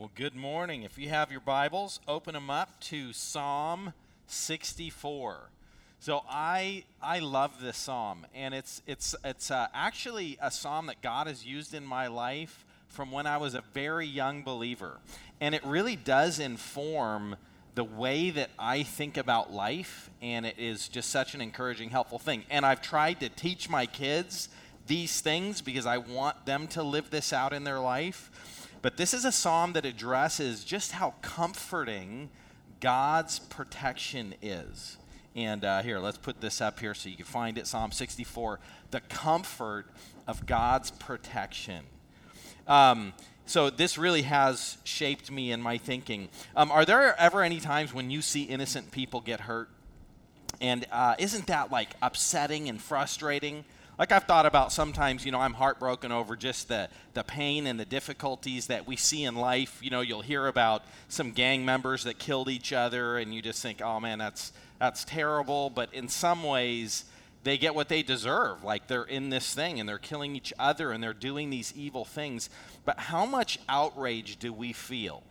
Well, good morning. If you have your Bibles, open them up to Psalm 64. So I I love this psalm, and it's it's it's uh, actually a psalm that God has used in my life from when I was a very young believer, and it really does inform the way that I think about life, and it is just such an encouraging, helpful thing. And I've tried to teach my kids these things because I want them to live this out in their life. But this is a psalm that addresses just how comforting God's protection is. And uh, here, let's put this up here so you can find it Psalm 64 the comfort of God's protection. Um, so this really has shaped me in my thinking. Um, are there ever any times when you see innocent people get hurt? And uh, isn't that like upsetting and frustrating? Like I've thought about sometimes, you know, I'm heartbroken over just the, the pain and the difficulties that we see in life. You know, you'll hear about some gang members that killed each other, and you just think, oh man, that's, that's terrible. But in some ways, they get what they deserve. Like they're in this thing and they're killing each other and they're doing these evil things. But how much outrage do we feel?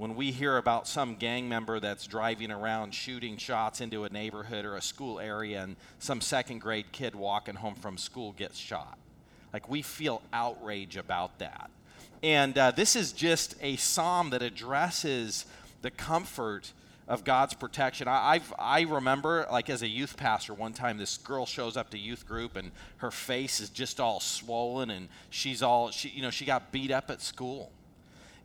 When we hear about some gang member that's driving around shooting shots into a neighborhood or a school area and some second grade kid walking home from school gets shot. Like we feel outrage about that. And uh, this is just a psalm that addresses the comfort of God's protection. I, I've, I remember, like as a youth pastor, one time this girl shows up to youth group and her face is just all swollen and she's all, she, you know, she got beat up at school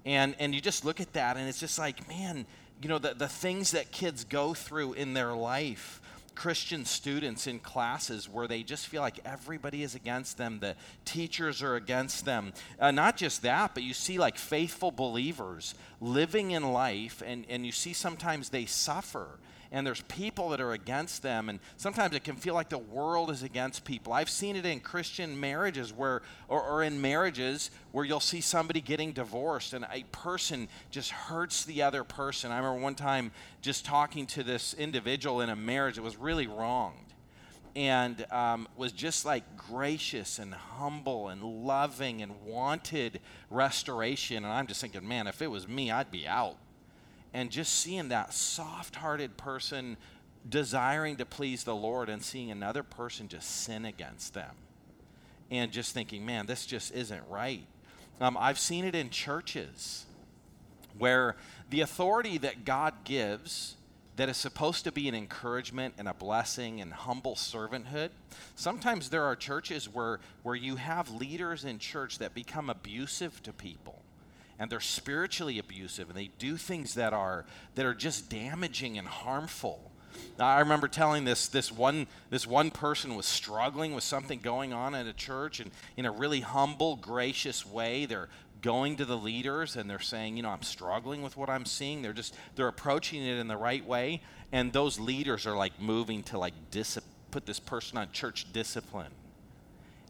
and, and you just look at that and it's just like, man, you know, the, the things that kids go through in their life. Christian students in classes where they just feel like everybody is against them, the teachers are against them. Uh, not just that, but you see like faithful believers living in life, and, and you see sometimes they suffer and there's people that are against them and sometimes it can feel like the world is against people. I've seen it in christian marriages where or, or, in marriages where you'll see somebody getting divorced and a person just hurts the other person. I remember one time just talking to this individual in a marriage that was really wronged and um, was just like gracious and humble and loving and wanted restoration and i'm just thinking man if it was me i'd be out and just seeing that soft hearted person desiring to please the Lord and seeing another person just sin against them and just thinking, man, this just isn't right. Um, I've seen it in churches where the authority that God gives that is supposed to be an encouragement and a blessing and humble servanthood. Sometimes there are churches where, where you have leaders in church that become abusive to people and they're spiritually abusive and they do things that are that are just damaging and harmful. Now, I remember telling this this one this one person was struggling with something going on at a church and in a really humble, gracious way they're going to the leaders and they're saying, you know, I'm struggling with what I'm seeing. They're just they're approaching it in the right way and those leaders are like moving to like dis- put this person on church discipline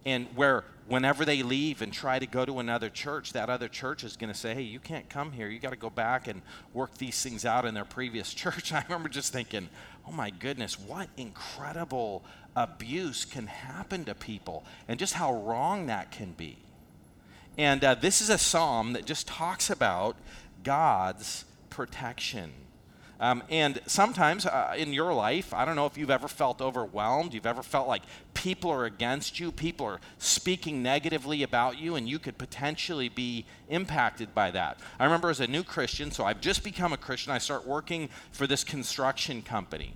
and where whenever they leave and try to go to another church, that other church is going to say, hey, you can't come here. You got to go back and work these things out in their previous church. I remember just thinking, oh my goodness, what incredible abuse can happen to people and just how wrong that can be. And uh, this is a psalm that just talks about God's protection. Um, and sometimes uh, in your life, I don't know if you've ever felt overwhelmed, you've ever felt like people are against you, people are speaking negatively about you, and you could potentially be impacted by that. I remember as a new Christian, so I've just become a Christian, I start working for this construction company.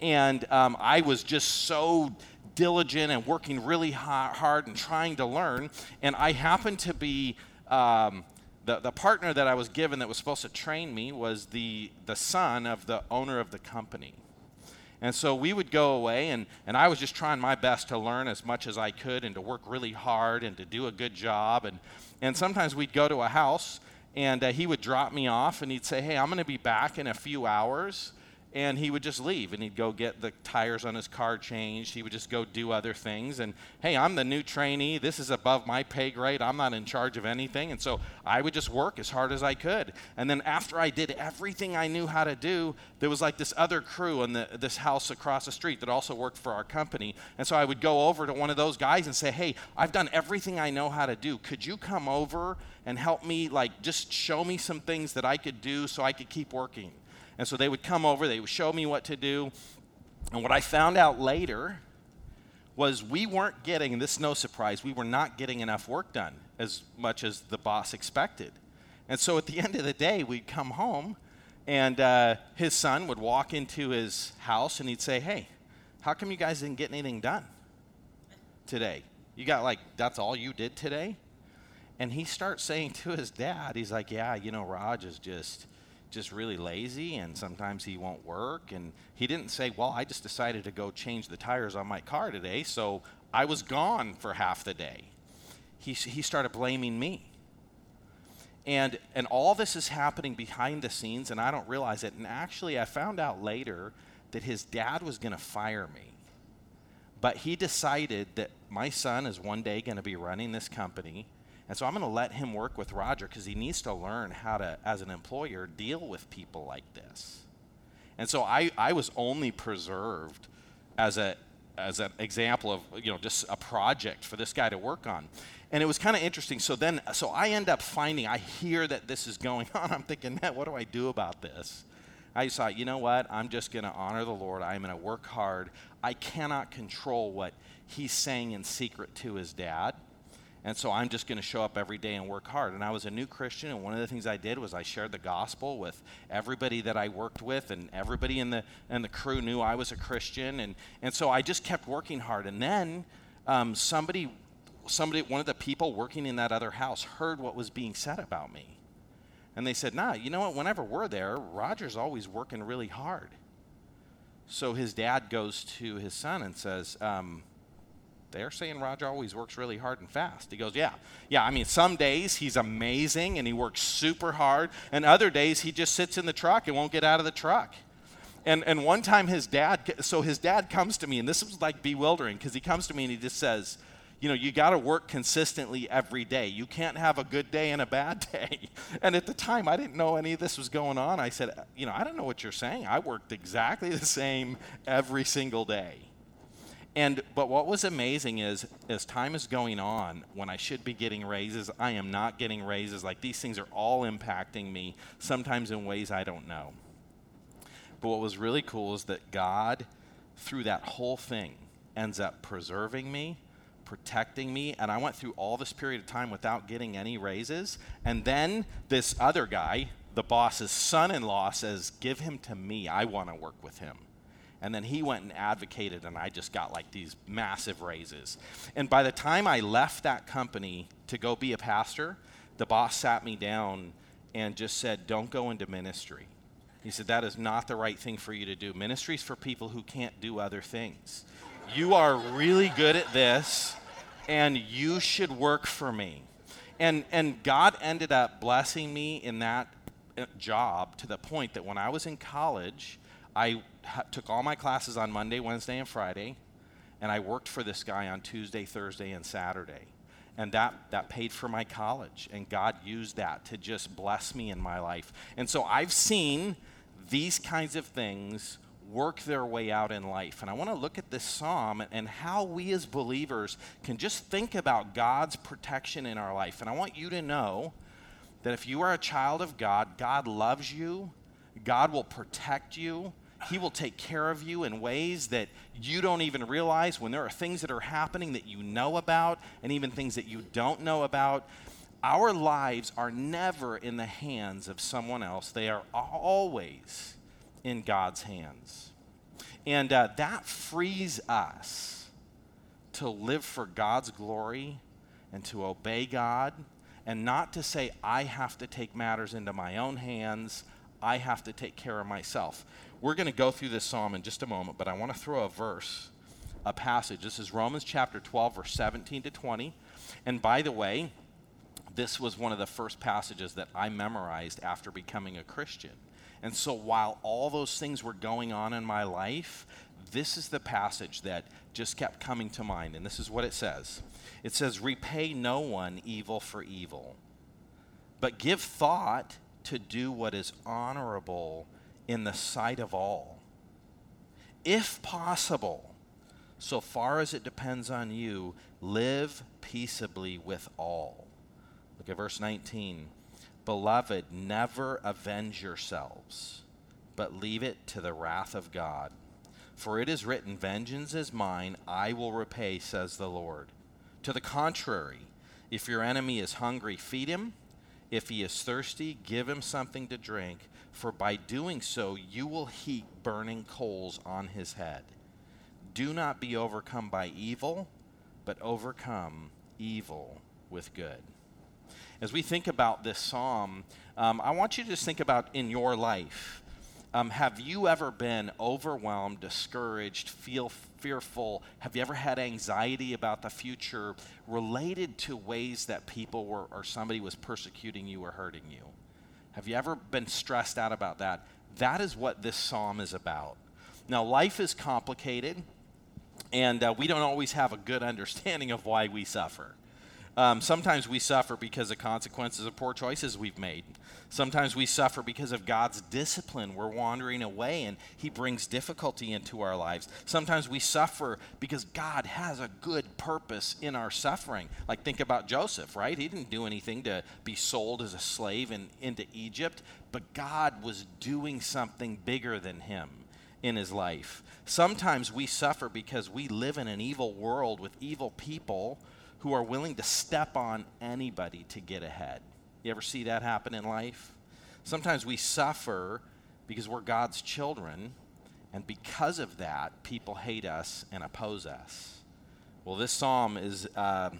And um, I was just so diligent and working really hard and trying to learn. And I happened to be um, the, the partner that I was given that was supposed to train me was the, the son of the owner of the company. And so we would go away, and, and I was just trying my best to learn as much as I could and to work really hard and to do a good job. And, and sometimes we'd go to a house, and uh, he would drop me off, and he'd say, Hey, I'm going to be back in a few hours. And he would just leave and he'd go get the tires on his car changed. He would just go do other things. And hey, I'm the new trainee. This is above my pay grade. I'm not in charge of anything. And so I would just work as hard as I could. And then after I did everything I knew how to do, there was like this other crew in the, this house across the street that also worked for our company. And so I would go over to one of those guys and say, hey, I've done everything I know how to do. Could you come over and help me, like, just show me some things that I could do so I could keep working? And so they would come over, they would show me what to do. And what I found out later was we weren't getting, and this is no surprise, we were not getting enough work done as much as the boss expected. And so at the end of the day, we'd come home, and uh, his son would walk into his house and he'd say, Hey, how come you guys didn't get anything done today? You got like, that's all you did today? And he starts saying to his dad, He's like, Yeah, you know, Roger is just just really lazy and sometimes he won't work. And he didn't say, Well, I just decided to go change the tires on my car today, so I was gone for half the day. He, he started blaming me. And, and all this is happening behind the scenes, and I don't realize it. And actually, I found out later that his dad was going to fire me. But he decided that my son is one day going to be running this company and so I'm going to let him work with Roger because he needs to learn how to, as an employer, deal with people like this. And so I, I was only preserved as a as an example of you know just a project for this guy to work on. And it was kind of interesting. So then so i end up finding i hear that this is going on. I'm thinking man what do i do about this? I just thought you know what? I'm just going to honor the lord. I'm going to work hard. I cannot control what he's saying in secret to his dad and so I'm just going to show up every day and work hard. And I was a new Christian, and one of the things I did was I shared the gospel with everybody that I worked with, and everybody in the in the crew knew I was a Christian. And and so I just kept working hard. And then um, somebody, somebody, one of the people working in that other house heard what was being said about me, and they said, "Nah, you know what? Whenever we're there, Roger's always working really hard." So his dad goes to his son and says. Um, they're saying Roger always works really hard and fast. He goes, Yeah. Yeah, I mean, some days he's amazing and he works super hard, and other days he just sits in the truck and won't get out of the truck. And, and one time his dad, so his dad comes to me, and this was like bewildering because he comes to me and he just says, you know, you got to work consistently every day. You can't have a good day and a bad day. And at the time, I didn't know any of this was going on. I said, you know, I don't know what you're saying. I worked exactly the same every single day. And but what was amazing is as time is going on, when I should be getting raises, I am not getting raises. Like these things are all impacting me, sometimes in ways I don't know. But what was really cool is that God, through that whole thing, ends up preserving me, protecting me, and I went through all this period of time without getting any raises. And then this other guy, the boss's son in law, says, Give him to me. I want to work with him. And then he went and advocated, and I just got like these massive raises. And by the time I left that company to go be a pastor, the boss sat me down and just said, Don't go into ministry. He said, That is not the right thing for you to do. Ministry is for people who can't do other things. You are really good at this, and you should work for me. And, and God ended up blessing me in that uh, job to the point that when I was in college, I took all my classes on Monday, Wednesday, and Friday, and I worked for this guy on Tuesday, Thursday, and Saturday. And that, that paid for my college. And God used that to just bless me in my life. And so I've seen these kinds of things work their way out in life. And I want to look at this psalm and how we as believers can just think about God's protection in our life. And I want you to know that if you are a child of God, God loves you, God will protect you, he will take care of you in ways that you don't even realize when there are things that are happening that you know about and even things that you don't know about. Our lives are never in the hands of someone else, they are always in God's hands. And uh, that frees us to live for God's glory and to obey God and not to say, I have to take matters into my own hands. I have to take care of myself. We're going to go through this psalm in just a moment, but I want to throw a verse, a passage. This is Romans chapter 12, verse 17 to 20. And by the way, this was one of the first passages that I memorized after becoming a Christian. And so while all those things were going on in my life, this is the passage that just kept coming to mind. And this is what it says it says, Repay no one evil for evil, but give thought to do what is honorable in the sight of all. If possible, so far as it depends on you, live peaceably with all. Look at verse 19. Beloved, never avenge yourselves, but leave it to the wrath of God. For it is written, Vengeance is mine, I will repay, says the Lord. To the contrary, if your enemy is hungry, feed him. If he is thirsty, give him something to drink, for by doing so you will heap burning coals on his head. Do not be overcome by evil, but overcome evil with good. As we think about this psalm, um, I want you to just think about in your life. Um, have you ever been overwhelmed, discouraged, feel fearful? Have you ever had anxiety about the future related to ways that people were or somebody was persecuting you or hurting you? Have you ever been stressed out about that? That is what this psalm is about. Now, life is complicated, and uh, we don't always have a good understanding of why we suffer. Um, sometimes we suffer because of consequences of poor choices we've made. Sometimes we suffer because of God's discipline. We're wandering away and He brings difficulty into our lives. Sometimes we suffer because God has a good purpose in our suffering. Like, think about Joseph, right? He didn't do anything to be sold as a slave in, into Egypt, but God was doing something bigger than him in his life. Sometimes we suffer because we live in an evil world with evil people who are willing to step on anybody to get ahead. You ever see that happen in life? Sometimes we suffer because we're God's children, and because of that, people hate us and oppose us. Well, this psalm is uh,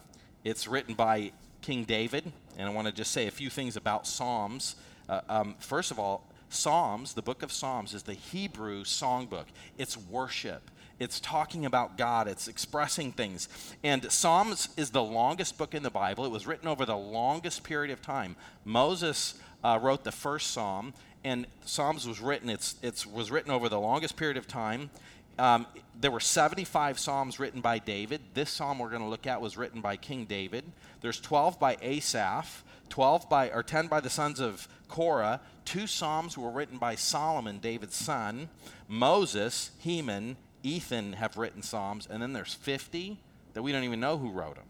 it's written by King David, and I want to just say a few things about Psalms. Uh, um, first of all, Psalms, the book of Psalms, is the Hebrew songbook. It's worship. It's talking about God, it's expressing things. And Psalms is the longest book in the Bible. It was written over the longest period of time. Moses uh, wrote the first psalm, and Psalms was written, it's, it's, was written over the longest period of time. Um, there were 75 psalms written by David. This psalm we're going to look at was written by King David. There's 12 by Asaph, 12 by or 10 by the sons of Korah. Two psalms were written by Solomon, David's son. Moses, Heman, Ethan have written Psalms, and then there's 50 that we don't even know who wrote them.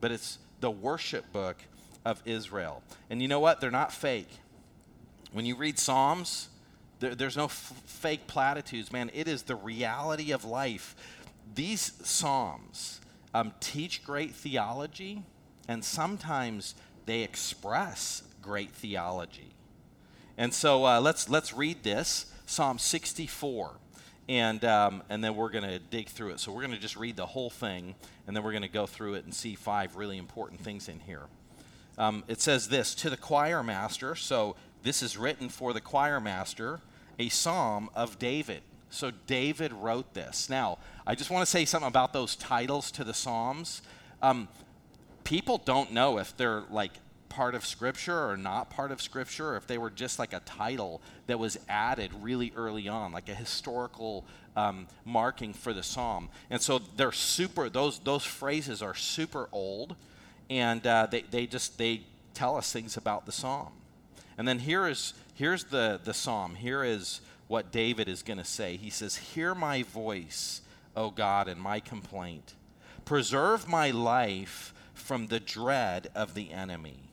But it's the worship book of Israel. And you know what? They're not fake. When you read Psalms, there, there's no f- fake platitudes, man. It is the reality of life. These Psalms um, teach great theology, and sometimes they express great theology. And so uh, let's, let's read this Psalm 64 and um, and then we're going to dig through it. So we're going to just read the whole thing, and then we're going to go through it and see five really important things in here. Um, it says this to the choir master. So this is written for the choir master, a psalm of David. So David wrote this. Now I just want to say something about those titles to the psalms. Um, people don't know if they're like part of Scripture or not part of Scripture, or if they were just like a title that was added really early on, like a historical um, marking for the psalm. And so they're super; those those phrases are super old, and uh, they they just they tell us things about the psalm. And then here is here's the the psalm. Here is what David is going to say. He says, "Hear my voice, O God, and my complaint. Preserve my life." From the dread of the enemy.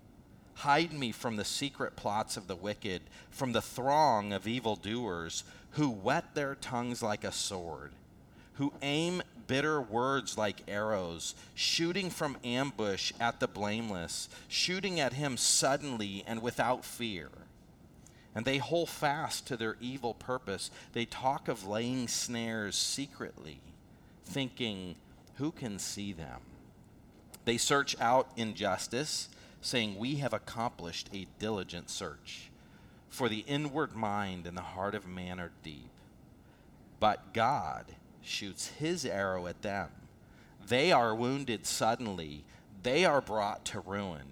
Hide me from the secret plots of the wicked, from the throng of evildoers who whet their tongues like a sword, who aim bitter words like arrows, shooting from ambush at the blameless, shooting at him suddenly and without fear. And they hold fast to their evil purpose. They talk of laying snares secretly, thinking, Who can see them? They search out injustice saying, We have accomplished a diligent search. For the inward mind and the heart of man are deep. But God shoots his arrow at them. They are wounded suddenly, they are brought to ruin.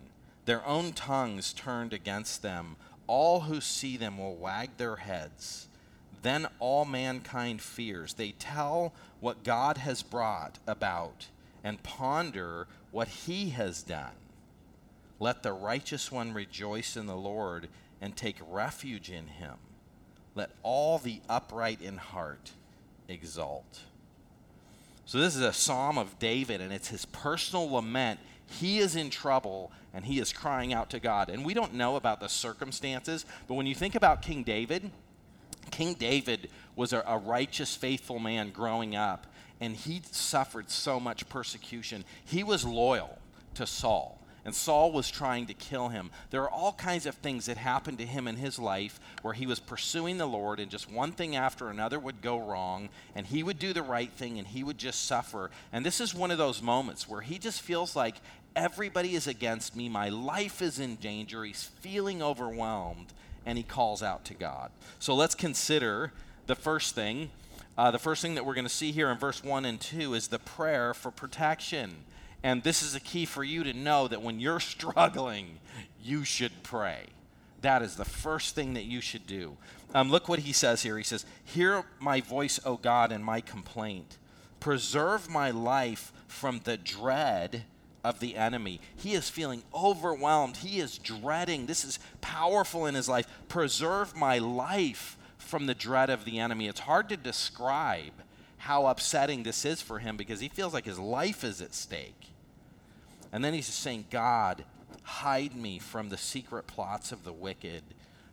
their own tongues turned against them. All who see them will wag their heads. Then all mankind fears. They tell what God has brought about and ponder what he has done. Let the righteous one rejoice in the Lord and take refuge in him. Let all the upright in heart exalt. So, this is a psalm of David, and it's his personal lament. He is in trouble and he is crying out to God. And we don't know about the circumstances, but when you think about King David, King David was a, a righteous, faithful man growing up, and he suffered so much persecution. He was loyal to Saul and Saul was trying to kill him. There are all kinds of things that happened to him in his life where he was pursuing the Lord, and just one thing after another would go wrong, and he would do the right thing, and he would just suffer. And this is one of those moments where he just feels like everybody is against me, my life is in danger, he's feeling overwhelmed, and he calls out to God. So let's consider the first thing. Uh, the first thing that we're going to see here in verse 1 and 2 is the prayer for protection. And this is a key for you to know that when you're struggling, you should pray. That is the first thing that you should do. Um, look what he says here. He says, Hear my voice, O God, and my complaint. Preserve my life from the dread of the enemy. He is feeling overwhelmed. He is dreading. This is powerful in his life. Preserve my life from the dread of the enemy. It's hard to describe how upsetting this is for him because he feels like his life is at stake. And then he's saying, God, hide me from the secret plots of the wicked,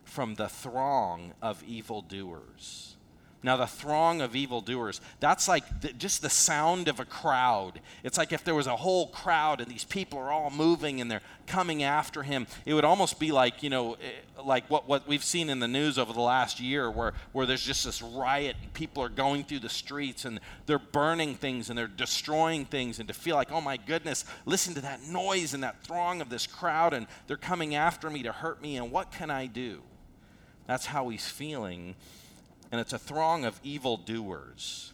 from the throng of evildoers. Now, the throng of evildoers, that's like the, just the sound of a crowd. It's like if there was a whole crowd and these people are all moving and they're coming after him. It would almost be like, you know, eh, like what, what we've seen in the news over the last year where, where there's just this riot and people are going through the streets and they're burning things and they're destroying things. And to feel like, oh my goodness, listen to that noise and that throng of this crowd and they're coming after me to hurt me and what can I do? That's how he's feeling and it's a throng of evildoers.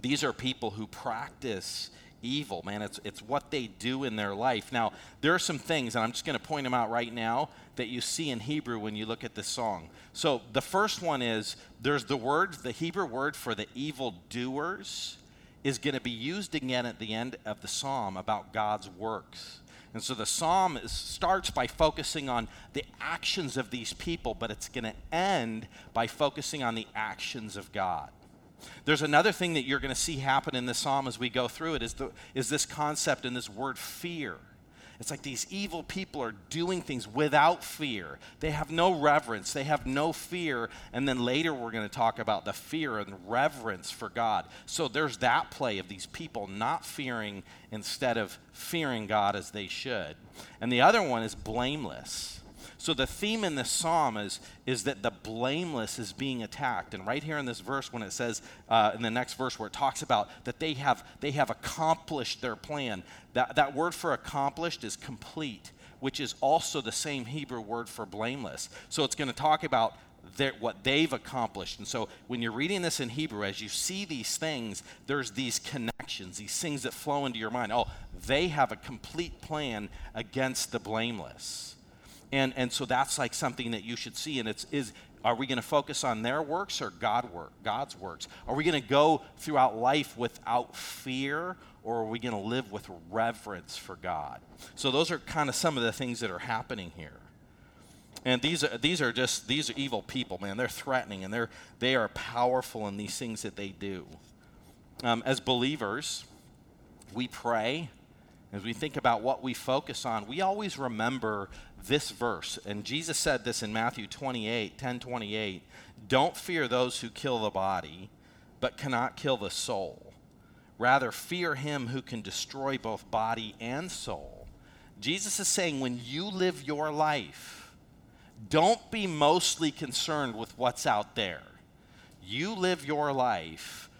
These are people who practice evil, man. It's, it's what they do in their life. Now, there are some things, and I'm just going to point them out right now, that you see in Hebrew when you look at this song. So, the first one is there's the word, the Hebrew word for the evildoers is going to be used again at the end of the psalm about God's works. And so the psalm is, starts by focusing on the actions of these people, but it's going to end by focusing on the actions of God. There's another thing that you're going to see happen in the psalm as we go through it is, the, is this concept and this word fear. It's like these evil people are doing things without fear. They have no reverence, they have no fear. And then later we're going to talk about the fear and reverence for God. So there's that play of these people not fearing instead of fearing God as they should. And the other one is blameless. So the theme in this psalm is, is that the blameless is being attacked. And right here in this verse, when it says, uh, in the next verse where it talks about that they have, they have accomplished their plan, that, that word for accomplished is complete, which is also the same Hebrew word for blameless. So it's going to talk about their, what they've accomplished. And so when you're reading this in Hebrew, as you see these things, there's these connections, these things that flow into your mind. Oh, they have a complete plan against the blameless. And, and so that's like something that you should see. And it's, is, are we going to focus on their works or God work, God's works? Are we going to go throughout life without fear or are we going to live with reverence for God? So those are kind of some of the things that are happening here. And these are, these are just these are evil people, man. They're threatening and they're they are powerful in these things that they do. Um, as believers, we pray as we think about what we focus on, we always remember this verse. And Jesus said this in Matthew 28, 10 28. Don't fear those who kill the body, but cannot kill the soul. Rather, fear him who can destroy both body and soul. Jesus is saying when you live your life, don't be mostly concerned with what's out there. You live your life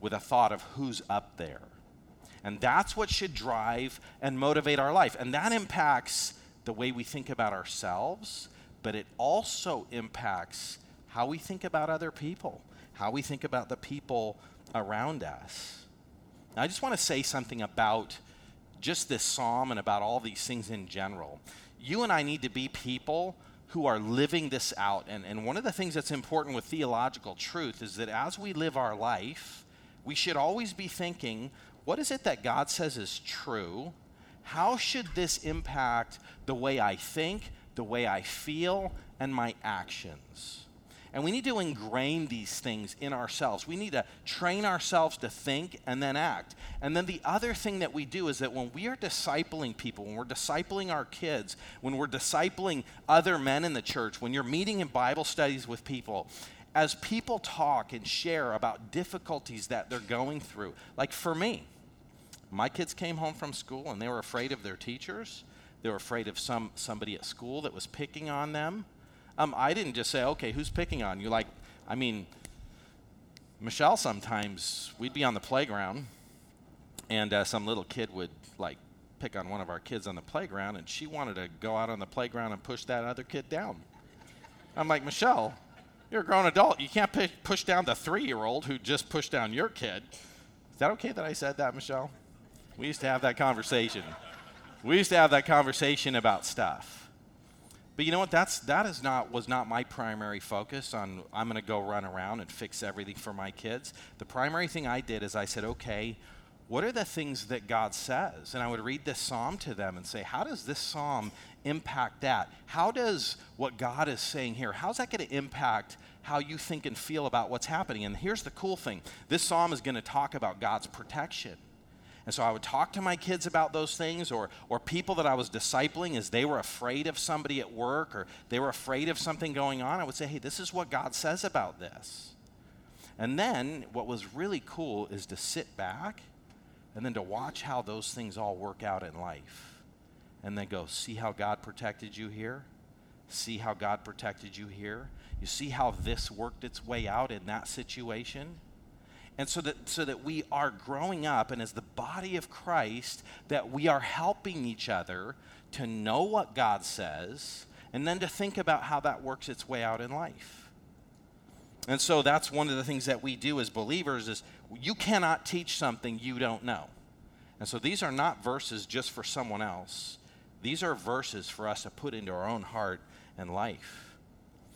with a thought of who's up there. And that's what should drive and motivate our life. And that impacts the way we think about ourselves, but it also impacts how we think about other people, how we think about the people around us. Now, I just want to say something about just this psalm and about all these things in general. you and I need to be people who are living this out. And, and one of the things that's important with theological truth is that as we live our life, we should always be thinking, what is it that God says is true? How should this impact the way I think, the way I feel, and my actions? And we need to ingrain these things in ourselves. We need to train ourselves to think and then act. And then the other thing that we do is that when we are discipling people, when we're discipling our kids, when we're discipling other men in the church, when you're meeting in Bible studies with people, as people talk and share about difficulties that they're going through, like for me, my kids came home from school and they were afraid of their teachers. They were afraid of some somebody at school that was picking on them. Um, I didn't just say, okay, who's picking on you? Like, I mean, Michelle sometimes, we'd be on the playground, and uh, some little kid would, like, pick on one of our kids on the playground, and she wanted to go out on the playground and push that other kid down. I'm like, Michelle, you're a grown adult. You can't push down the three year old who just pushed down your kid. Is that okay that I said that, Michelle? We used to have that conversation. We used to have that conversation about stuff. But you know what? That's that is not was not my primary focus on I'm going to go run around and fix everything for my kids. The primary thing I did is I said, "Okay, what are the things that God says?" And I would read this psalm to them and say, "How does this psalm impact that? How does what God is saying here? How's that going to impact how you think and feel about what's happening?" And here's the cool thing. This psalm is going to talk about God's protection. And so I would talk to my kids about those things, or, or people that I was discipling as they were afraid of somebody at work or they were afraid of something going on. I would say, hey, this is what God says about this. And then what was really cool is to sit back and then to watch how those things all work out in life. And then go, see how God protected you here? See how God protected you here? You see how this worked its way out in that situation? And so that so that we are growing up and as the body of Christ that we are helping each other to know what God says and then to think about how that works its way out in life. And so that's one of the things that we do as believers is you cannot teach something you don't know. And so these are not verses just for someone else. These are verses for us to put into our own heart and life.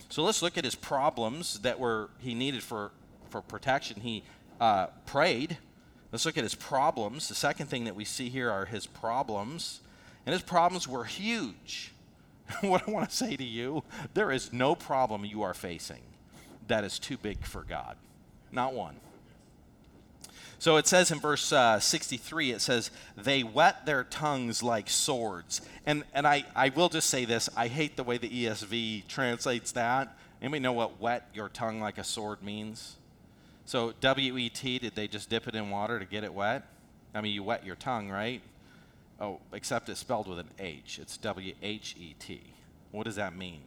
So let's look at his problems that were he needed for for protection. He uh, prayed. Let's look at his problems. The second thing that we see here are his problems. And his problems were huge. what I want to say to you there is no problem you are facing that is too big for God. Not one. So it says in verse uh, 63, it says, They wet their tongues like swords. And, and I, I will just say this I hate the way the ESV translates that. Anybody know what wet your tongue like a sword means? So, W E T, did they just dip it in water to get it wet? I mean, you wet your tongue, right? Oh, except it's spelled with an H. It's W H E T. What does that mean?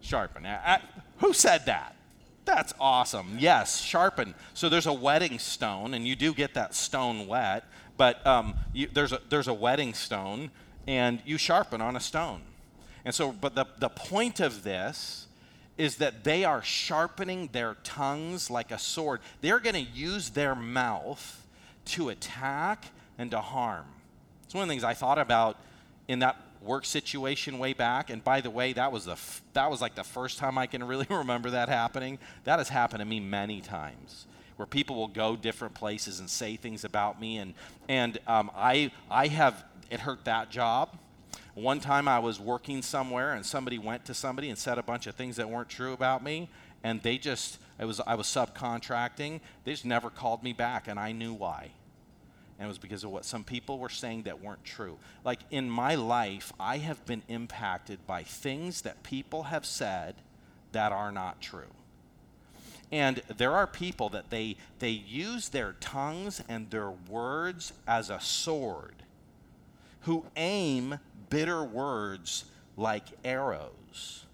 Sharpen. I, who said that? That's awesome. Yes, sharpen. So there's a wetting stone, and you do get that stone wet, but um, you, there's, a, there's a wetting stone, and you sharpen on a stone. And so, but the, the point of this is that they are sharpening their tongues like a sword. They're going to use their mouth to attack and to harm. It's one of the things I thought about in that work situation way back. And by the way, that was the f- that was like the first time I can really remember that happening. That has happened to me many times, where people will go different places and say things about me, and and um, I I have it hurt that job one time I was working somewhere and somebody went to somebody and said a bunch of things that weren't true about me, and they just, it was, I was subcontracting. They just never called me back, and I knew why. And it was because of what some people were saying that weren't true. Like in my life, I have been impacted by things that people have said that are not true. And there are people that they, they use their tongues and their words as a sword who aim bitter words like arrows.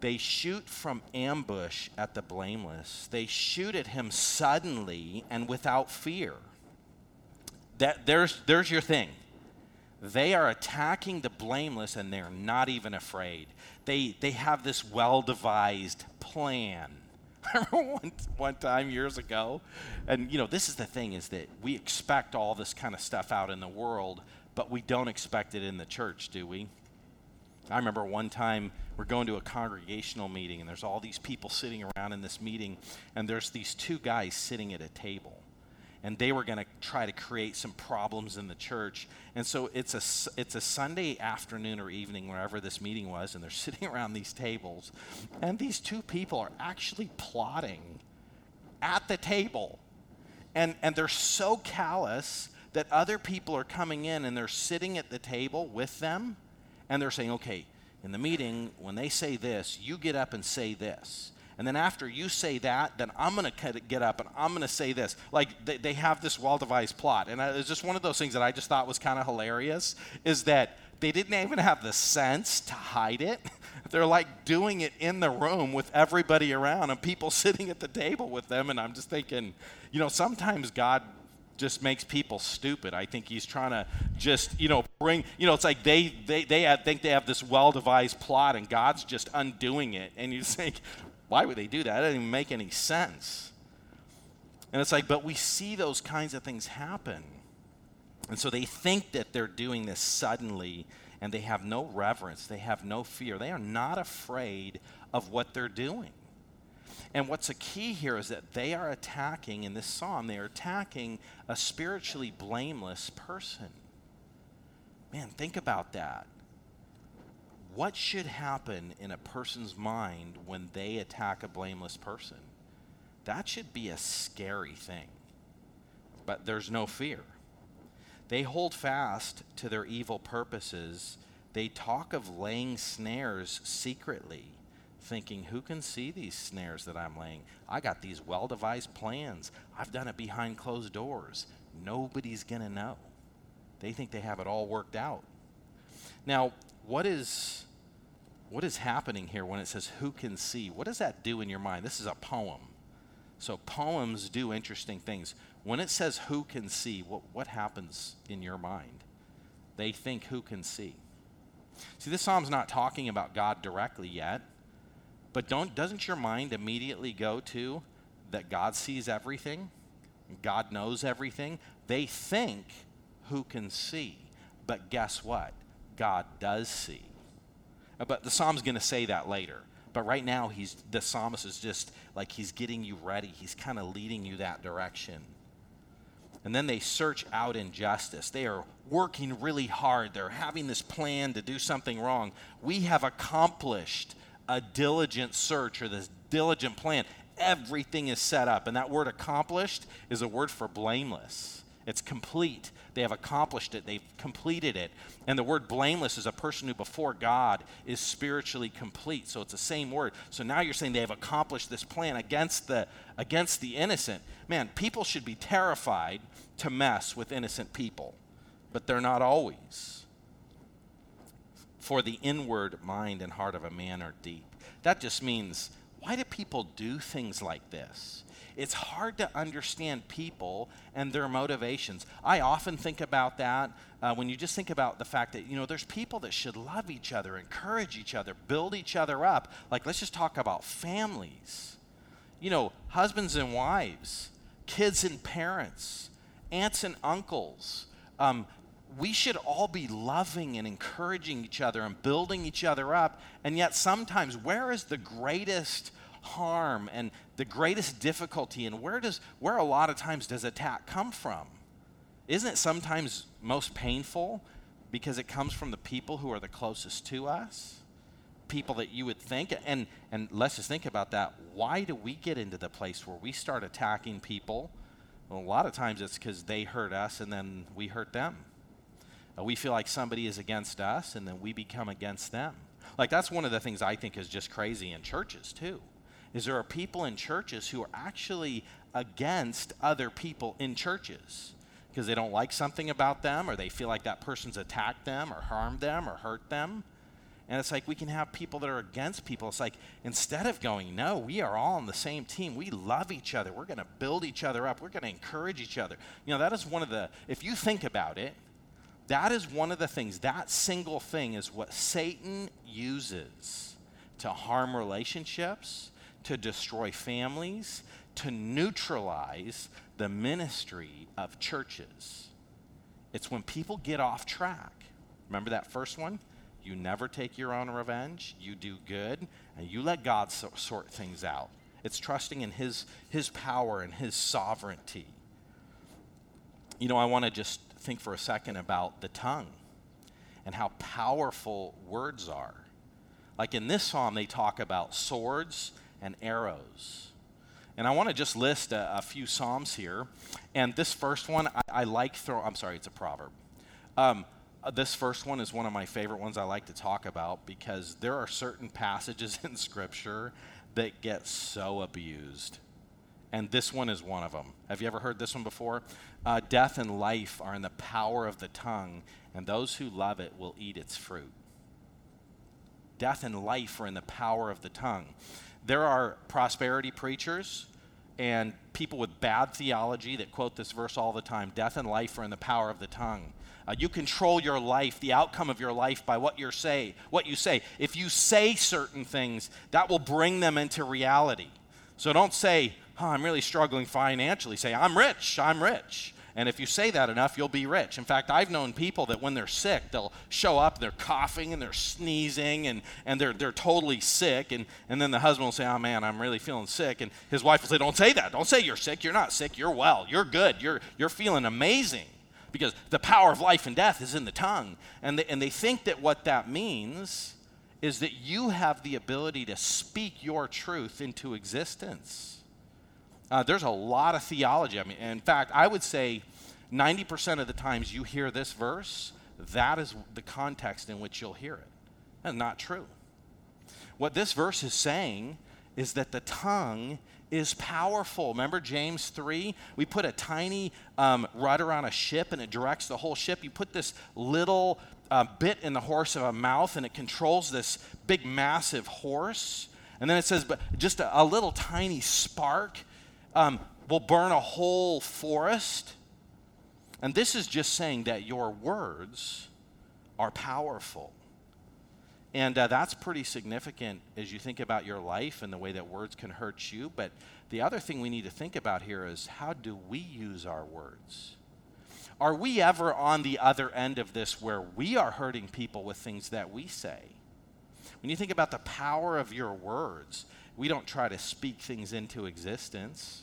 They shoot from ambush at the blameless. They shoot at him suddenly and without fear. That, there's, there's your thing. They are attacking the blameless and they're not even afraid. They, they have this well devised plan. I remember one, one time years ago, and you know, this is the thing is that we expect all this kind of stuff out in the world, but we don't expect it in the church, do we? I remember one time we're going to a congregational meeting, and there's all these people sitting around in this meeting, and there's these two guys sitting at a table. And they were going to try to create some problems in the church. And so it's a, it's a Sunday afternoon or evening, wherever this meeting was, and they're sitting around these tables. And these two people are actually plotting at the table. And, and they're so callous that other people are coming in and they're sitting at the table with them and they're saying, okay, in the meeting, when they say this, you get up and say this. And then after you say that, then I'm going to get up and I'm going to say this. Like they, they have this well devised plot. And it's just one of those things that I just thought was kind of hilarious is that they didn't even have the sense to hide it. They're like doing it in the room with everybody around and people sitting at the table with them. And I'm just thinking, you know, sometimes God just makes people stupid. I think he's trying to just, you know, bring, you know, it's like they they they have, think they have this well-devised plot and God's just undoing it. And you think, why would they do that? That doesn't even make any sense. And it's like, but we see those kinds of things happen. And so they think that they're doing this suddenly and they have no reverence, they have no fear. They are not afraid of what they're doing. And what's a key here is that they are attacking, in this psalm, they are attacking a spiritually blameless person. Man, think about that. What should happen in a person's mind when they attack a blameless person? That should be a scary thing. But there's no fear. They hold fast to their evil purposes. They talk of laying snares secretly thinking, who can see these snares that I'm laying? I got these well devised plans. I've done it behind closed doors. Nobody's going to know. They think they have it all worked out. Now, what is what is happening here when it says who can see? What does that do in your mind? This is a poem. So poems do interesting things. When it says who can see, what, what happens in your mind? They think who can see. See, this psalm's not talking about God directly yet. But don't, doesn't your mind immediately go to that God sees everything? God knows everything? They think who can see. But guess what? God does see. Uh, but the psalm's going to say that later. But right now, he's, the psalmist is just like he's getting you ready. He's kind of leading you that direction. And then they search out injustice. They are working really hard. They're having this plan to do something wrong. We have accomplished a diligent search or this diligent plan. Everything is set up. And that word accomplished is a word for blameless. It's complete. They have accomplished it, they've completed it. And the word blameless is a person who before God is spiritually complete. So it's the same word. So now you're saying they have accomplished this plan against the against the innocent. Man, people should be terrified to mess with innocent people, but they're not always for the inward mind and heart of a man are deep. That just means, why do people do things like this? It's hard to understand people and their motivations. I often think about that uh, when you just think about the fact that, you know, there's people that should love each other, encourage each other, build each other up. Like, let's just talk about families. You know, husbands and wives, kids and parents, aunts and uncles, um, we should all be loving and encouraging each other and building each other up. And yet, sometimes, where is the greatest harm and the greatest difficulty, and where does where a lot of times does attack come from? Isn't it sometimes most painful because it comes from the people who are the closest to us? People that you would think, and and let's just think about that. Why do we get into the place where we start attacking people? Well, a lot of times it's because they hurt us, and then we hurt them we feel like somebody is against us and then we become against them. Like that's one of the things I think is just crazy in churches too. Is there are people in churches who are actually against other people in churches because they don't like something about them or they feel like that person's attacked them or harmed them or hurt them. And it's like we can have people that are against people. It's like instead of going, no, we are all on the same team. We love each other. We're going to build each other up. We're going to encourage each other. You know, that is one of the, if you think about it, that is one of the things, that single thing is what Satan uses to harm relationships, to destroy families, to neutralize the ministry of churches. It's when people get off track. Remember that first one? You never take your own revenge. You do good, and you let God so- sort things out. It's trusting in His, His power and His sovereignty. You know, I want to just think for a second about the tongue and how powerful words are. Like in this psalm, they talk about swords and arrows. And I want to just list a, a, few psalms here. And this first one, I, I like throw. I'm sorry, it's a proverb. Um, uh, this first one is one of my favorite ones I like to talk about because there are certain passages in Scripture that get so abused. And this one is one of them. Have you ever heard this one before? Uh, Death and life are in the power of the tongue, and those who love it will eat its fruit. Death and life are in the power of the tongue. There are prosperity preachers and people with bad theology that quote this verse all the time death and life are in the power of the tongue. Uh, you control your life, the outcome of your life, by what you say. What you say. If you say certain things, that will bring them into reality. So don't say, oh, "I'm really struggling financially." Say, "I'm rich. I'm rich." And if you say that enough, you'll be rich. In fact, I've known people that when they're sick, they'll show up, they're coughing and they're sneezing and, and they're, they're totally sick. And, and then the husband will say, Oh man, I'm really feeling sick. And his wife will say, Don't say that. Don't say you're sick. You're not sick. You're well. You're good. You're, you're feeling amazing. Because the power of life and death is in the tongue. And they, and they think that what that means is that you have the ability to speak your truth into existence. Uh, there's a lot of theology. I mean, in fact, I would say 90% of the times you hear this verse, that is the context in which you'll hear it. That's not true. What this verse is saying is that the tongue is powerful. Remember James 3? We put a tiny um, rudder on a ship and it directs the whole ship. You put this little uh, bit in the horse of a mouth and it controls this big, massive horse. And then it says, but just a, a little tiny spark um, will burn a whole forest. And this is just saying that your words are powerful. And uh, that's pretty significant as you think about your life and the way that words can hurt you. But the other thing we need to think about here is how do we use our words? Are we ever on the other end of this where we are hurting people with things that we say? When you think about the power of your words, we don't try to speak things into existence,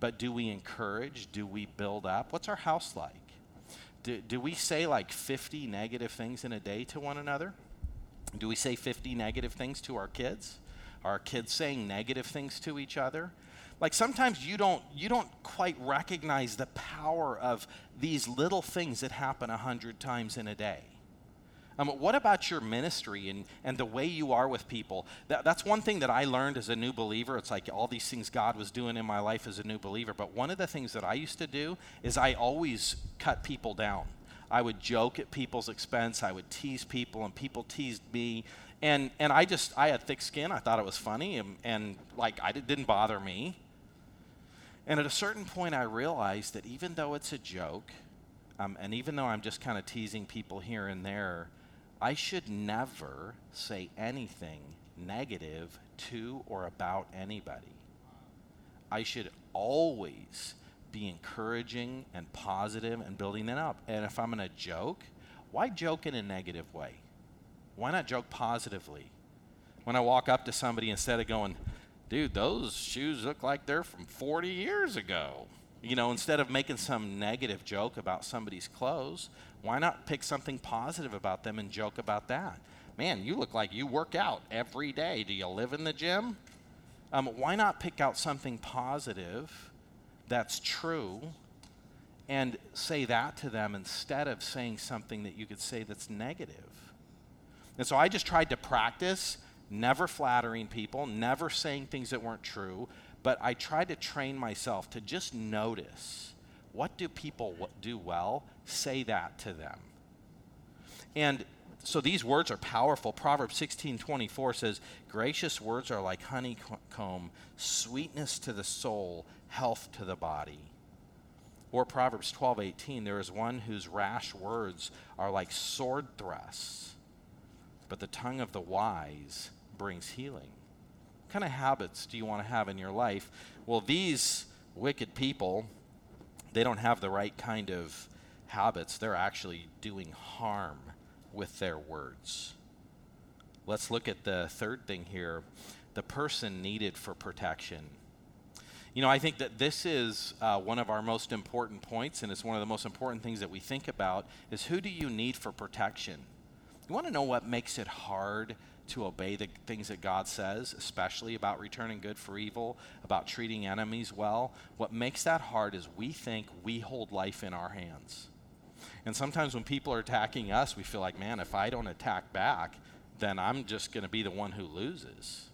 but do we encourage? Do we build up? What's our house like? Do, do we say like 50 negative things in a day to one another? Do we say 50 negative things to our kids? Are our kids saying negative things to each other? Like sometimes you don't you don't quite recognize the power of these little things that happen a hundred times in a day. Um, what about your ministry and, and the way you are with people? That, that's one thing that I learned as a new believer. It's like all these things God was doing in my life as a new believer. But one of the things that I used to do is I always cut people down. I would joke at people's expense. I would tease people, and people teased me. And, and I just, I had thick skin. I thought it was funny, and, and like, I, it didn't bother me. And at a certain point, I realized that even though it's a joke, um, and even though I'm just kind of teasing people here and there, I should never say anything negative to or about anybody. I should always be encouraging and positive and building them up. And if I'm going to joke, why joke in a negative way? Why not joke positively? When I walk up to somebody, instead of going, dude, those shoes look like they're from 40 years ago, you know, instead of making some negative joke about somebody's clothes, why not pick something positive about them and joke about that? Man, you look like you work out every day. Do you live in the gym? Um, why not pick out something positive that's true and say that to them instead of saying something that you could say that's negative? And so I just tried to practice never flattering people, never saying things that weren't true, but I tried to train myself to just notice what do people do well? Say that to them. And so these words are powerful. Proverbs 16:24 says, "Gracious words are like honeycomb, sweetness to the soul, health to the body." Or Proverbs 12:18, "There is one whose rash words are like sword thrusts, but the tongue of the wise brings healing." What kind of habits do you want to have in your life? Well, these wicked people, they don't have the right kind of habits, they're actually doing harm with their words. Let's look at the third thing here the person needed for protection. You know, I think that this is uh, one of our most important points, and it's one of the most important things that we think about is who do you need for protection? You want to know what makes it hard to obey the things that God says, especially about returning good for evil, about treating enemies well? What makes that hard is we think we hold life in our hands. And sometimes when people are attacking us, we feel like, man, if I don't attack back, then I'm just going to be the one who loses.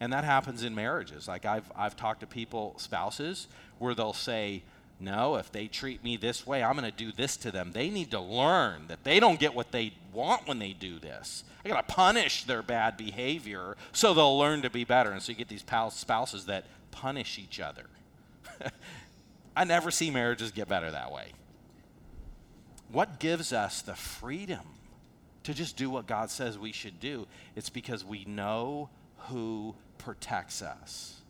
And that happens in marriages. Like I've, I've talked to people, spouses, where they'll say, no, if they treat me this way, I'm going to do this to them. They need to learn that they don't get what they want when they do this. I got to punish their bad behavior so they'll learn to be better. And so you get these spouses that punish each other. I never see marriages get better that way. What gives us the freedom to just do what God says we should do? It's because we know who protects us.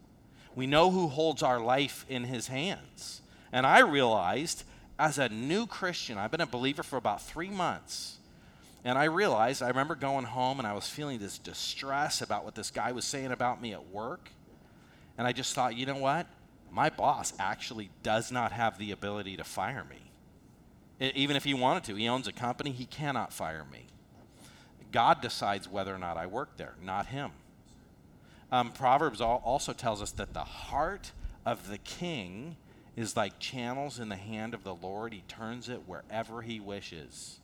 We know who holds our life in his hands. And I realized as a new Christian, I've been a believer for about three months. And I realized, I remember going home and I was feeling this distress about what this guy was saying about me at work. And I just thought, you know what? My boss actually does not have the ability to fire me. even if he wanted to, he owns a company, he cannot fire me. God decides whether or not I work there, not him. Um, Proverbs also tells us that the heart of the king is like channels in the hand of the Lord. He turns it wherever he wishes.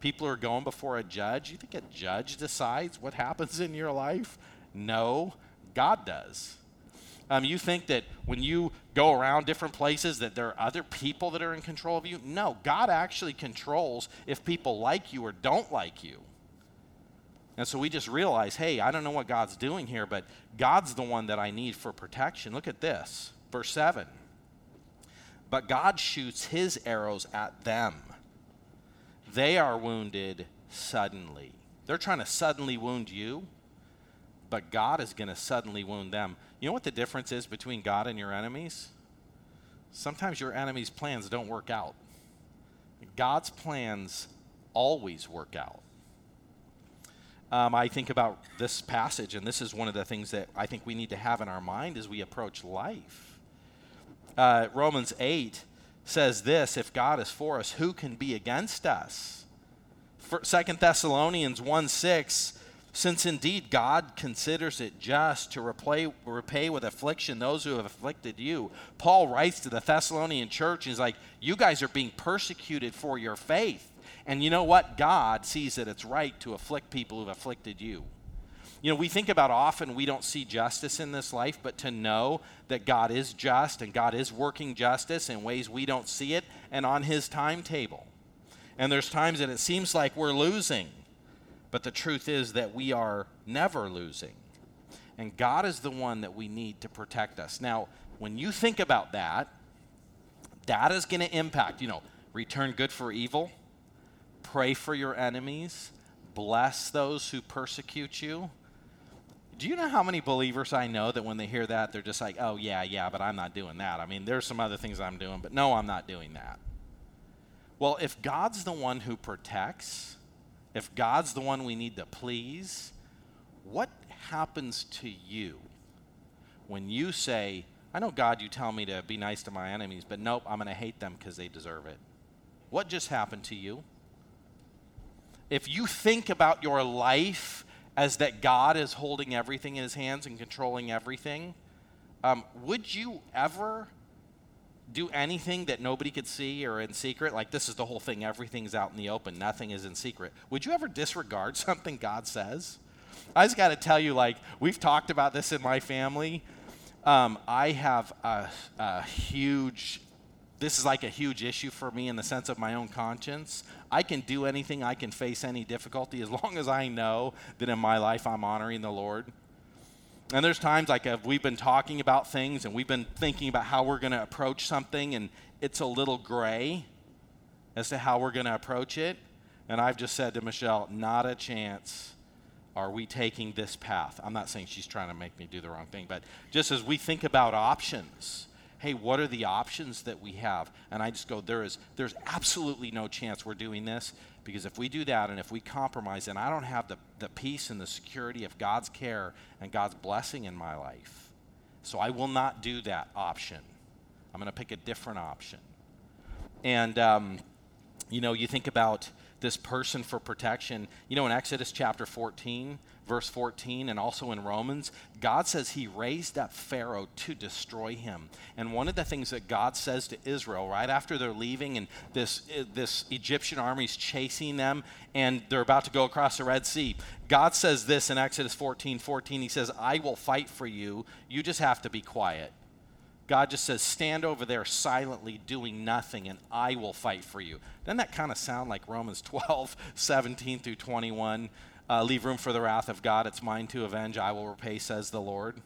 People are going before a judge. You think a judge decides what happens in your life? No, God does. Um, you think that when you go around different places that there are other people that are in control of you? No, God actually controls if people like you or don't like you. And so we just realize, hey, I don't know what God's doing here, but God's the one that I need for protection. Look at this, verse 7. But God shoots his arrows at them. They are wounded suddenly. They're trying to suddenly wound you, but God is going to suddenly wound them. You know what the difference is between God and your enemies? Sometimes your enemies' plans don't work out. God's plans always work out um, I think about this passage, and this is one of the things that I think we need to have in our mind as we approach life. Uh, Romans 8 says this If God is for us, who can be against us? Second Thessalonians 1 6 since indeed God considers it just to repay, repay with affliction those who have afflicted you. Paul writes to the Thessalonian church, and he's like, You guys are being persecuted for your faith. And you know what? God sees that it's right to afflict people who've afflicted you. You know, we think about often we don't see justice in this life, but to know that God is just and God is working justice in ways we don't see it and on His timetable. And there's times that it seems like we're losing, but the truth is that we are never losing. And God is the one that we need to protect us. Now, when you think about that, that is going to impact, you know, return good for evil pray for your enemies, bless those who persecute you. Do you know how many believers I know that when they hear that, they're just like, oh, yeah, yeah, but I'm not doing that. I mean, there's some other things I'm doing, but no, I'm not doing that. Well, if God's the one who protects, if God's the one we need to please, what happens to you when you say, I know, God, you tell me to be nice to my enemies, but nope, I'm going to hate them because they deserve it? What just happened to you? if you think about your life as that God is holding everything in his hands and controlling everything, um, would you ever do anything that nobody could see or in secret? Like, this is the whole thing, everything's out in the open, nothing is in secret. Would you ever disregard something God says? I just got to tell you, like, we've talked about this in my family. Um, I have a, a huge this is like a huge issue for me in the sense of my own conscience. I can do anything, I can face any difficulty as long as I know that in my life I'm honoring the Lord. And there's times like uh, we've been talking about things and we've been thinking about how we're going to approach something, and it's a little gray as to how we're going to approach it. And I've just said to Michelle, not a chance are we taking this path. I'm not saying she's trying to make me do the wrong thing, but just as we think about options hey, what are the options that we have? And I just go, there is, there's absolutely no chance we're doing this because if we do that and if we compromise, and I don't have the, the peace and the security of God's care and God's blessing in my life. So I will not do that option. I'm going to pick a different option. And, um, you know, you think about this person for protection. You know, in Exodus chapter 14, verse 14, and also in Romans, God says he raised up Pharaoh to destroy him. And one of the things that God says to Israel right after they're leaving and this, eh, this Egyptian army is chasing them and they're about to go across the Red Sea, God says this in Exodus 14 14. He says, I will fight for you. You just have to be quiet. God just says, Stand over there silently doing nothing, and I will fight for you. Doesn't that kind of sound like Romans 12, 17 through 21? Uh, leave room for the wrath of God. It's mine to avenge. I will repay, says the Lord.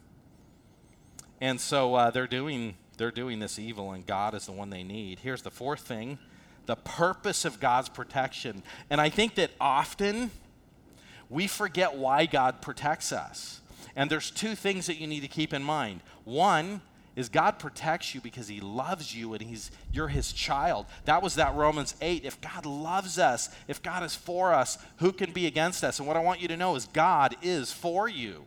And so uh, they're doing they're doing this evil, and God is the one they need. Here's the fourth thing: the purpose of God's protection. And I think that often we forget why God protects us. And there's two things that you need to keep in mind. One is God protects you because he loves you and he's you're his child. That was that Romans 8. If God loves us, if God is for us, who can be against us? And what I want you to know is God is for you.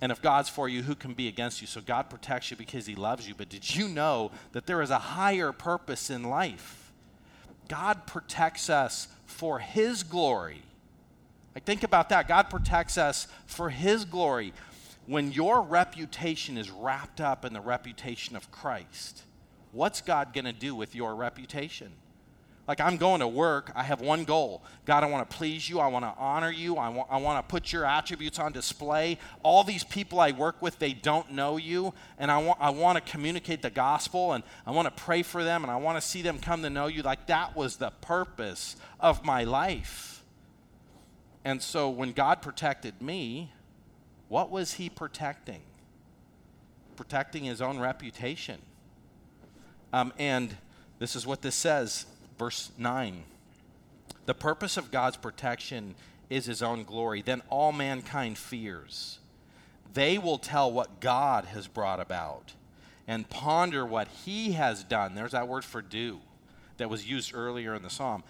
And if God's for you, who can be against you? So God protects you because he loves you. But did you know that there is a higher purpose in life? God protects us for his glory. Like think about that. God protects us for his glory when your reputation is wrapped up in the reputation of Christ, what's God going to do with your reputation? Like, I'm going to work, I have one goal. God, I want to please you, I want to honor you, I want, I want to put your attributes on display. All these people I work with, they don't know you, and I want, I want to communicate the gospel, and I want to pray for them, and I want to see them come to know you. Like, that was the purpose of my life. And so, when God protected me, what was he protecting? Protecting his own reputation. Um, and this is what this says, verse 9. The purpose of God's protection is his own glory. Then all mankind fears. They will tell what God has brought about and ponder what he has done. There's that word for do that was used earlier in the psalm.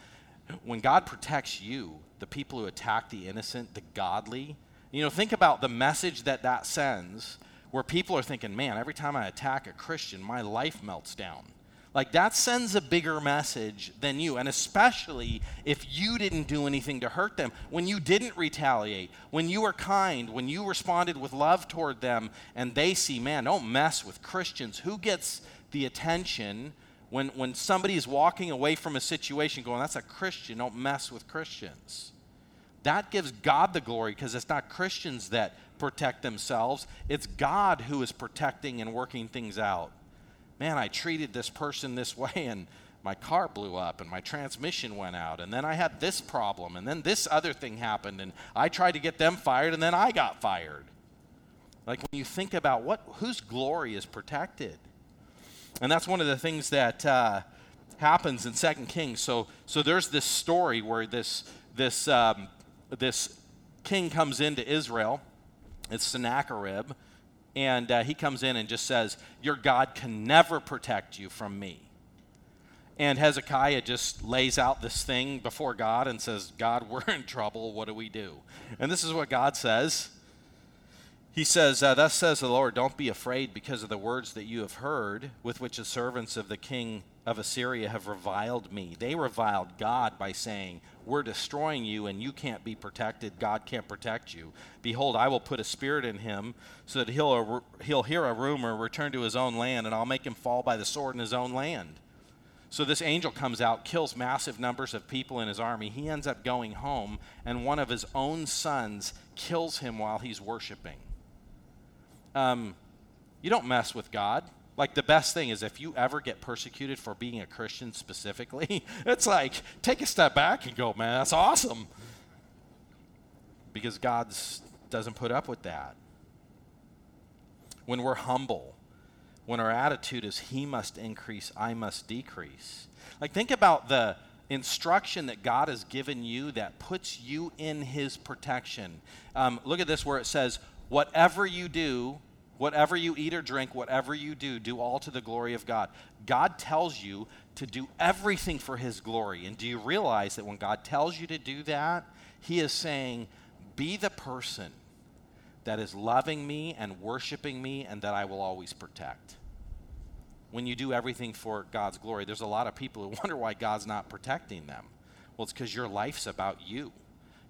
When God protects you, the people who attack the innocent, the godly, you know, think about the message that that sends, where people are thinking, man, every time I attack a Christian, my life melts down. Like, that sends a bigger message than you. And especially if you didn't do anything to hurt them, when you didn't retaliate, when you were kind, when you responded with love toward them, and they see, man, don't mess with Christians. Who gets the attention when, when somebody is walking away from a situation going, that's a Christian, don't mess with Christians? That gives God the glory because it's not Christians that protect themselves, it's God who is protecting and working things out. Man, I treated this person this way and my car blew up and my transmission went out and then I had this problem and then this other thing happened and I tried to get them fired and then I got fired. Like when you think about what whose glory is protected. And that's one of the things that uh, happens in Second Kings. So so there's this story where this this um, this king comes into Israel. It's Sennacherib. And uh, he comes in and just says, Your God can never protect you from me. And Hezekiah just lays out this thing before God and says, God, we're in trouble. What do we do? And this is what God says. He says, uh, Thus says the Lord, don't be afraid because of the words that you have heard, with which the servants of the king of Assyria have reviled me. They reviled God by saying, We're destroying you and you can't be protected. God can't protect you. Behold, I will put a spirit in him so that he'll, he'll hear a rumor, return to his own land, and I'll make him fall by the sword in his own land. So this angel comes out, kills massive numbers of people in his army. He ends up going home, and one of his own sons kills him while he's worshiping. Um, you don't mess with God. Like the best thing is if you ever get persecuted for being a Christian specifically, it's like take a step back and go, man, that's awesome. Because God doesn't put up with that. When we're humble, when our attitude is he must increase, I must decrease. Like think about the instruction that God has given you that puts you in his protection. Um, look at this where it says, whatever you do, Whatever you eat or drink, whatever you do, do all to the glory of God. God tells you to do everything for His glory. And do you realize that when God tells you to do that, He is saying, be the person that is loving me and worshiping me and that I will always protect. When you do everything for God's glory, there's a lot of people who wonder why God's not protecting them. Well, it's because your life's about you.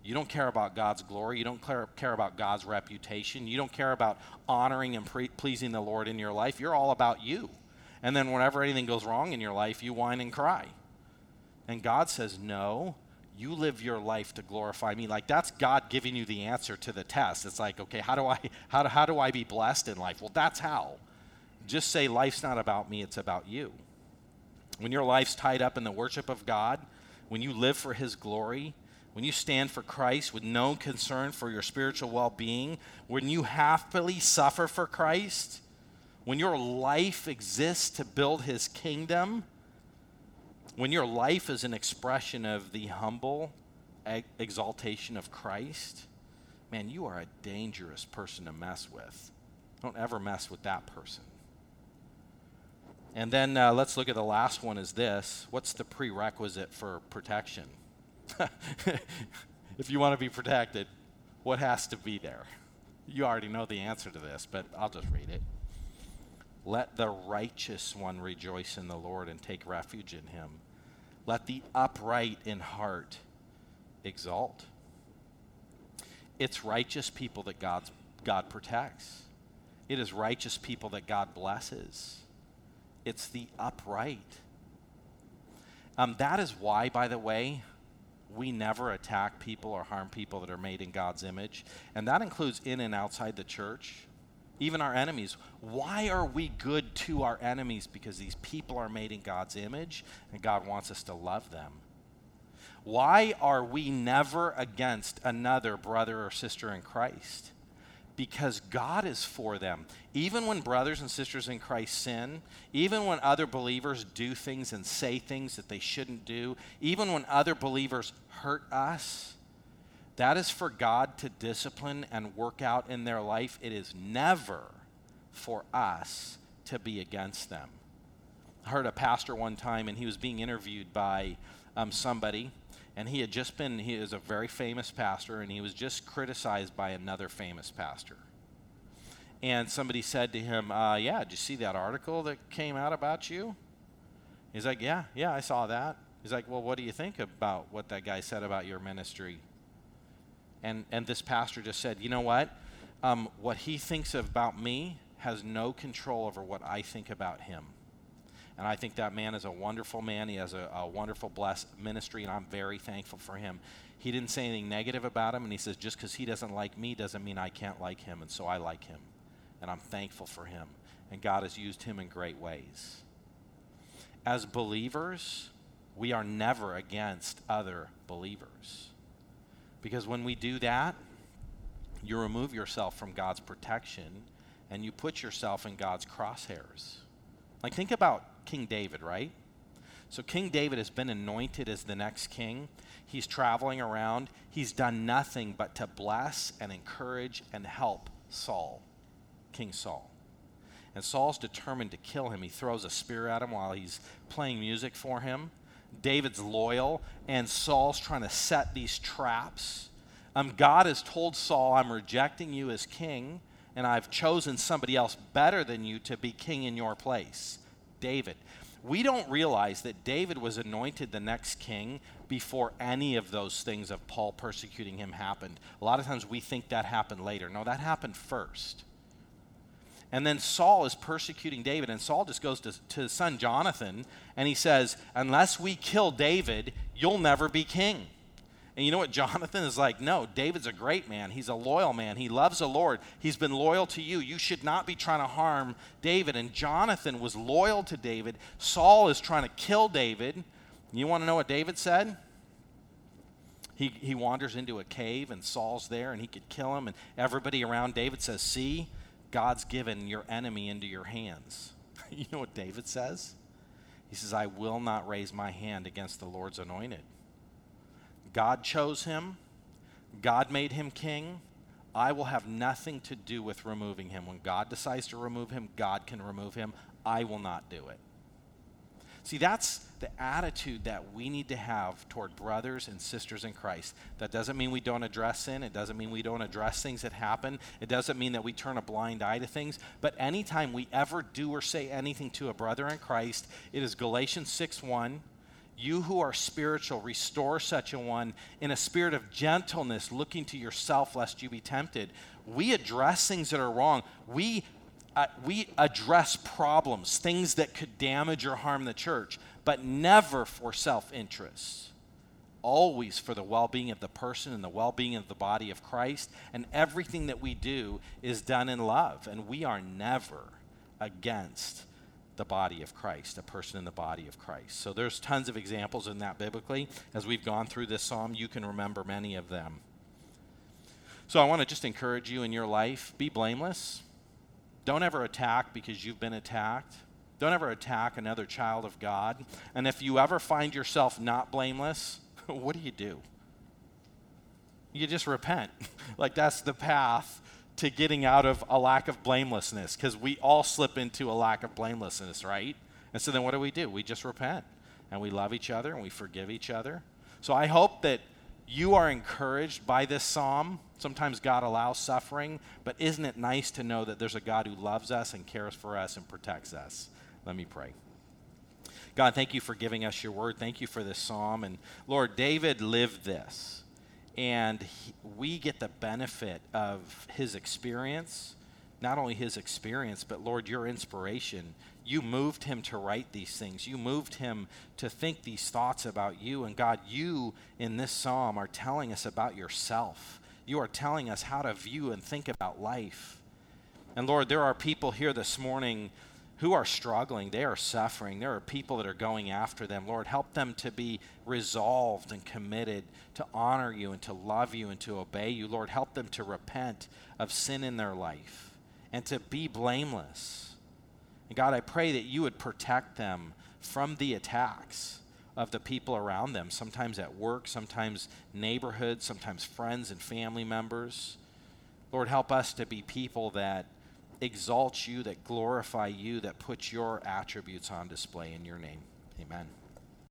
You don't care about God's glory. You don't care, about God's reputation. You don't care about honoring and pre- pleasing the Lord in your life. You're all about you. And then whenever anything goes wrong in your life, you whine and cry. And God says, No, you live your life to glorify me. Like that's God giving you the answer to the test. It's like, okay, how do I how do, how do I be blessed in life? Well, that's how. Just say life's not about me, it's about you. When your life's tied up in the worship of God, when you live for his glory, when you stand for Christ with no concern for your spiritual well being, when you happily suffer for Christ, when your life exists to build his kingdom, when your life is an expression of the humble exaltation of Christ, man, you are a dangerous person to mess with. Don't ever mess with that person. And then uh, let's look at the last one is this. What's the prerequisite for protection? if you want to be protected, what has to be there? You already know the answer to this, but I'll just read it. Let the righteous one rejoice in the Lord and take refuge in him. Let the upright in heart exalt. It's righteous people that God's, God protects. It is righteous people that God blesses. It's the upright. Um, that is why, by the way, we never attack people or harm people that are made in God's image. And that includes in and outside the church, even our enemies. Why are we good to our enemies? Because these people are made in God's image and God wants us to love them. Why are we never against another brother or sister in Christ? Because God is for them. Even when brothers and sisters in Christ sin, even when other believers do things and say things that they shouldn't do, even when other believers hurt us, that is for God to discipline and work out in their life. It is never for us to be against them. I heard a pastor one time, and he was being interviewed by um, somebody and he had just been he is a very famous pastor and he was just criticized by another famous pastor. And somebody said to him uh, yeah did you see that article that came out about you? He's like yeah yeah i saw that. He's like well what do you think about what that guy said about your ministry? And and this pastor just said you know what? Um, what he thinks about me has no control over what i think about him and I think that man is a wonderful man. He has a, a, wonderful, blessed ministry, and I'm very thankful for him. He didn't say anything negative about him, and he says, just because he doesn't like me doesn't mean I can't like him, and so I like him. And I'm thankful for him. And God has used him in great ways. As believers, we are never against other believers. Because when we do that, you remove yourself from God's protection and you put yourself in God's crosshairs. Like, think about King David, right? So, King David has been anointed as the next king. He's traveling around. He's done nothing but to bless and encourage and help Saul, King Saul. And Saul's determined to kill him. He throws a spear at him while he's playing music for him. David's loyal, and Saul's trying to set these traps. Um, God has told Saul, I'm rejecting you as king, and I've chosen somebody else better than you to be king in your place. David. We don't realize that David was anointed the next king before any of those things of Paul persecuting him happened. A lot of times we think that happened later. No, that happened first. And then Saul is persecuting David, and Saul just goes to, to his son Jonathan and he says, Unless we kill David, you'll never be king. And you know what? Jonathan is like, no, David's a great man. He's a loyal man. He loves the Lord. He's been loyal to you. You should not be trying to harm David. And Jonathan was loyal to David. Saul is trying to kill David. You want to know what David said? He, he wanders into a cave, and Saul's there, and he could kill him. And everybody around David says, See, God's given your enemy into your hands. you know what David says? He says, I will not raise my hand against the Lord's anointed. God chose him, God made him king. I will have nothing to do with removing him. When God decides to remove him, God can remove him. I will not do it. See, that's the attitude that we need to have toward brothers and sisters in Christ. That doesn't mean we don't address sin. It doesn't mean we don't address things that happen. It doesn't mean that we turn a blind eye to things. But anytime we ever do or say anything to a brother in Christ, it is Galatians 6 1. You who are spiritual, restore such a one in a spirit of gentleness, looking to yourself lest you be tempted. We address things that are wrong. We uh, we address problems, things that could damage or harm the church, but never for self interest. Always for the well being of the person and the well being of the body of Christ. And everything that we do is done in love. And we are never against the body of Christ, a person in the body of Christ. So there's tons of examples in that biblically. As we've gone through this psalm, you can remember many of them. So I want to just encourage you in your life be blameless don't ever attack because you've been attacked. Don't ever attack another child of God. And if you ever find yourself not blameless, what do you do? You just repent. like that's the path to getting out of a lack of blamelessness because we all slip into a lack of blamelessness, right? And so then what do we do? We just repent and we love each other and we forgive each other. So I hope that you are encouraged by this psalm. Sometimes God allows suffering, but isn't it nice to know that there's a God who loves us and cares for us and protects us? Let me pray. God, thank you for giving us your word. Thank you for this psalm. And Lord, David lived this. And he, we get the benefit of his experience, not only his experience, but Lord, your inspiration you moved him to write these things. You moved him to think these thoughts about you. And God, you in this psalm are telling us about yourself. You are telling us how to view and think about life. And Lord, there are people here this morning who are struggling. They are suffering. There are people that are going after them. Lord, help them to be resolved and committed to honor you and to love you and to obey you. Lord, help them to repent of sin in their life and to be blameless. And God, I pray that you would protect them from the attacks of the people around them, sometimes at work, sometimes neighborhoods, sometimes friends and family members. Lord, help us to be people that exalt you, that glorify you, that put your attributes on display in your name. Amen.